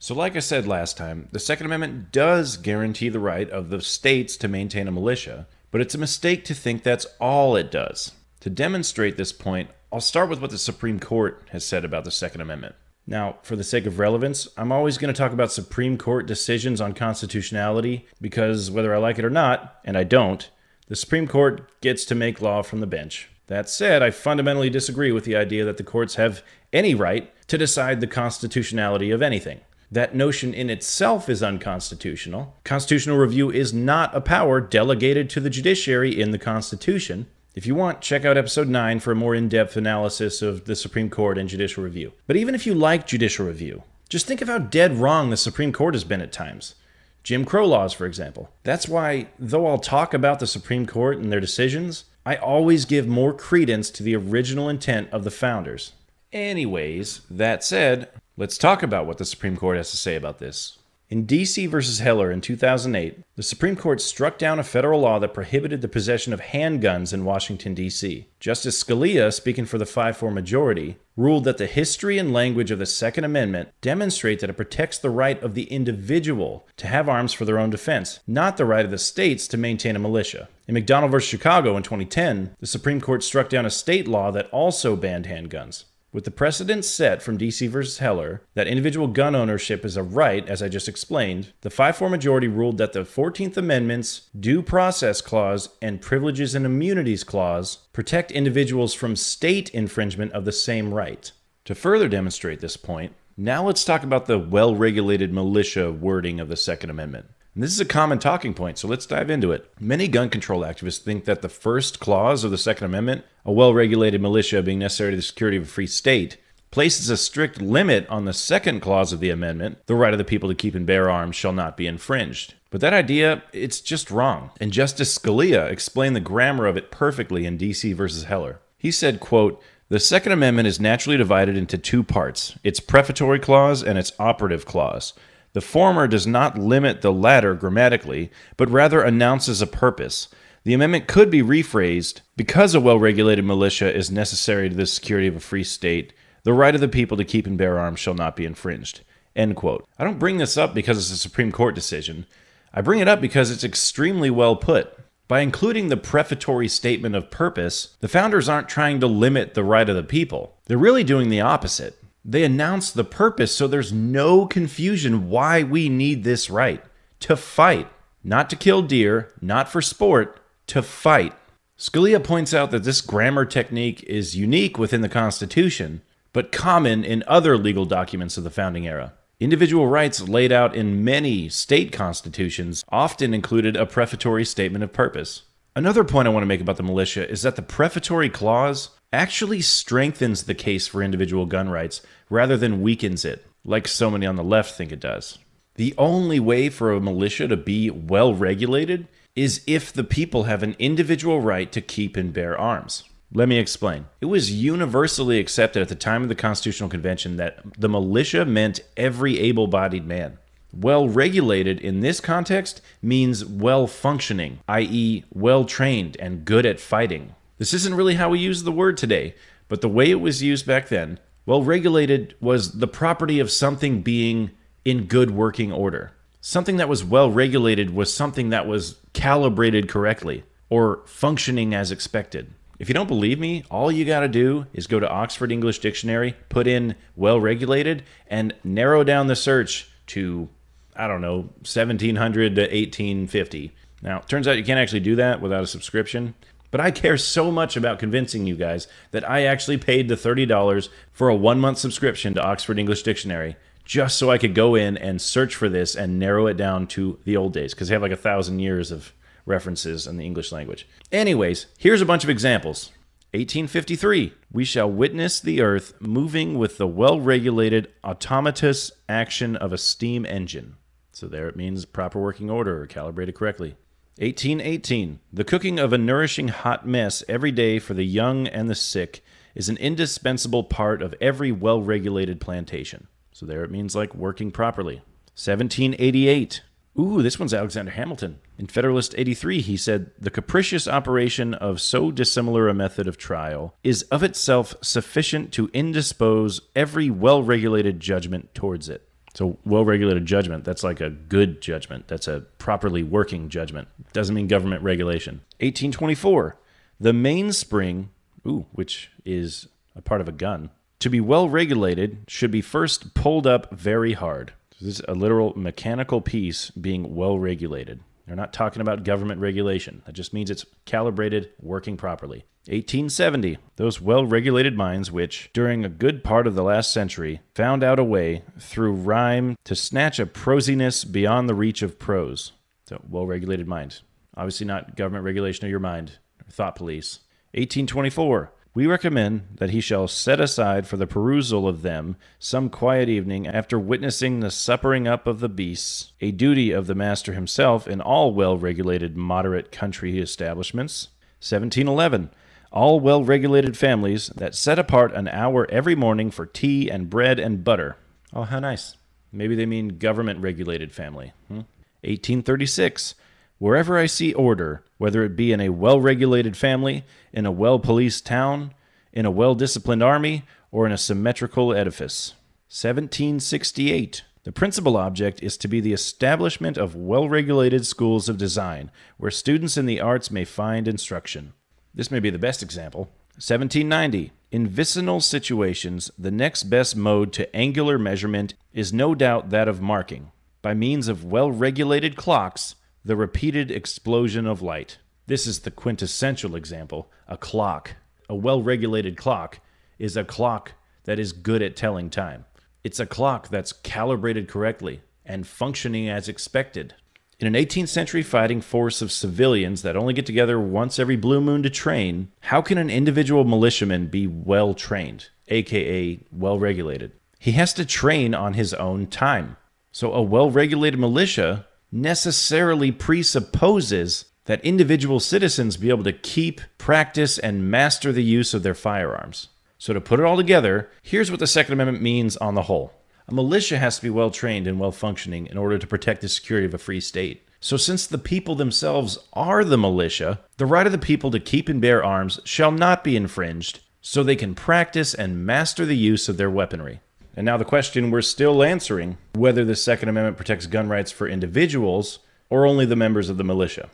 So, like I said last time, the Second Amendment does guarantee the right of the states to maintain a militia, but it's a mistake to think that's all it does. To demonstrate this point, I'll start with what the Supreme Court has said about the Second Amendment. Now, for the sake of relevance, I'm always going to talk about Supreme Court decisions on constitutionality because whether I like it or not, and I don't, the Supreme Court gets to make law from the bench. That said, I fundamentally disagree with the idea that the courts have any right to decide the constitutionality of anything. That notion in itself is unconstitutional. Constitutional review is not a power delegated to the judiciary in the Constitution. If you want, check out episode 9 for a more in depth analysis of the Supreme Court and judicial review. But even if you like judicial review, just think of how dead wrong the Supreme Court has been at times. Jim Crow laws, for example. That's why, though I'll talk about the Supreme Court and their decisions, I always give more credence to the original intent of the founders. Anyways, that said, Let's talk about what the Supreme Court has to say about this. In DC versus Heller in 2008, the Supreme Court struck down a federal law that prohibited the possession of handguns in Washington, D.C. Justice Scalia, speaking for the 5 4 majority, ruled that the history and language of the Second Amendment demonstrate that it protects the right of the individual to have arms for their own defense, not the right of the states to maintain a militia. In McDonald v. Chicago in 2010, the Supreme Court struck down a state law that also banned handguns. With the precedent set from DC versus Heller that individual gun ownership is a right, as I just explained, the 5 4 majority ruled that the 14th Amendment's Due Process Clause and Privileges and Immunities Clause protect individuals from state infringement of the same right. To further demonstrate this point, now let's talk about the well regulated militia wording of the Second Amendment. And this is a common talking point, so let's dive into it. Many gun control activists think that the first clause of the Second Amendment, a well regulated militia being necessary to the security of a free state, places a strict limit on the second clause of the amendment the right of the people to keep and bear arms shall not be infringed. But that idea, it's just wrong. And Justice Scalia explained the grammar of it perfectly in DC versus Heller. He said, quote, the Second Amendment is naturally divided into two parts its prefatory clause and its operative clause. The former does not limit the latter grammatically, but rather announces a purpose. The amendment could be rephrased because a well regulated militia is necessary to the security of a free state, the right of the people to keep and bear arms shall not be infringed. End quote. I don't bring this up because it's a Supreme Court decision. I bring it up because it's extremely well put. By including the prefatory statement of purpose, the founders aren't trying to limit the right of the people. They're really doing the opposite. They announce the purpose so there's no confusion why we need this right to fight, not to kill deer, not for sport, to fight. Scalia points out that this grammar technique is unique within the Constitution, but common in other legal documents of the founding era. Individual rights laid out in many state constitutions often included a prefatory statement of purpose. Another point I want to make about the militia is that the prefatory clause actually strengthens the case for individual gun rights rather than weakens it, like so many on the left think it does. The only way for a militia to be well regulated is if the people have an individual right to keep and bear arms. Let me explain. It was universally accepted at the time of the Constitutional Convention that the militia meant every able bodied man. Well regulated in this context means well functioning, i.e., well trained and good at fighting. This isn't really how we use the word today, but the way it was used back then, well regulated was the property of something being in good working order. Something that was well regulated was something that was calibrated correctly or functioning as expected. If you don't believe me, all you got to do is go to Oxford English Dictionary, put in well regulated, and narrow down the search to, I don't know, 1700 to 1850. Now, turns out you can't actually do that without a subscription. But I care so much about convincing you guys that I actually paid the $30 for a one month subscription to Oxford English Dictionary just so I could go in and search for this and narrow it down to the old days because they have like a thousand years of references in the English language. Anyways, here's a bunch of examples. 1853, we shall witness the earth moving with the well regulated automatous action of a steam engine. So there it means proper working order or calibrated correctly. 1818. The cooking of a nourishing hot mess every day for the young and the sick is an indispensable part of every well regulated plantation. So there it means like working properly. 1788. Ooh, this one's Alexander Hamilton. In Federalist 83, he said, The capricious operation of so dissimilar a method of trial is of itself sufficient to indispose every well regulated judgment towards it. A well regulated judgment. That's like a good judgment. That's a properly working judgment. Doesn't mean government regulation. 1824. The mainspring, ooh, which is a part of a gun, to be well regulated should be first pulled up very hard. So this is a literal mechanical piece being well regulated. They're not talking about government regulation. That just means it's calibrated, working properly. 1870, those well regulated minds which, during a good part of the last century, found out a way, through rhyme, to snatch a prosiness beyond the reach of prose. So, well regulated mind. Obviously, not government regulation of your mind, thought police. 1824, we recommend that he shall set aside for the perusal of them some quiet evening after witnessing the suppering up of the beasts, a duty of the master himself in all well regulated moderate country establishments. 1711. All well regulated families that set apart an hour every morning for tea and bread and butter. Oh, how nice. Maybe they mean government regulated family. Hmm? 1836. Wherever I see order, whether it be in a well regulated family, in a well policed town, in a well disciplined army, or in a symmetrical edifice. 1768. The principal object is to be the establishment of well regulated schools of design, where students in the arts may find instruction. This may be the best example. 1790. In vicinal situations, the next best mode to angular measurement is no doubt that of marking, by means of well regulated clocks, the repeated explosion of light. This is the quintessential example a clock. A well regulated clock is a clock that is good at telling time. It's a clock that's calibrated correctly and functioning as expected. In an 18th century fighting force of civilians that only get together once every blue moon to train, how can an individual militiaman be well trained, aka well regulated? He has to train on his own time. So a well regulated militia necessarily presupposes that individual citizens be able to keep, practice, and master the use of their firearms. So, to put it all together, here's what the Second Amendment means on the whole a militia has to be well trained and well functioning in order to protect the security of a free state. So, since the people themselves are the militia, the right of the people to keep and bear arms shall not be infringed, so they can practice and master the use of their weaponry. And now, the question we're still answering whether the Second Amendment protects gun rights for individuals or only the members of the militia.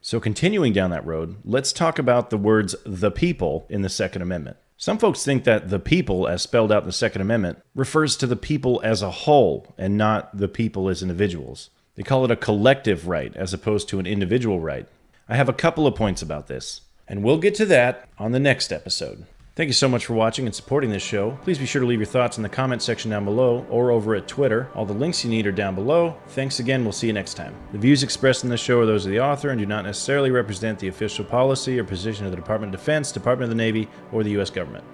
So, continuing down that road, let's talk about the words the people in the Second Amendment. Some folks think that the people, as spelled out in the Second Amendment, refers to the people as a whole and not the people as individuals. They call it a collective right as opposed to an individual right. I have a couple of points about this, and we'll get to that on the next episode. Thank you so much for watching and supporting this show. Please be sure to leave your thoughts in the comment section down below or over at Twitter. All the links you need are down below. Thanks again. We'll see you next time. The views expressed in this show are those of the author and do not necessarily represent the official policy or position of the Department of Defense, Department of the Navy, or the U.S. government.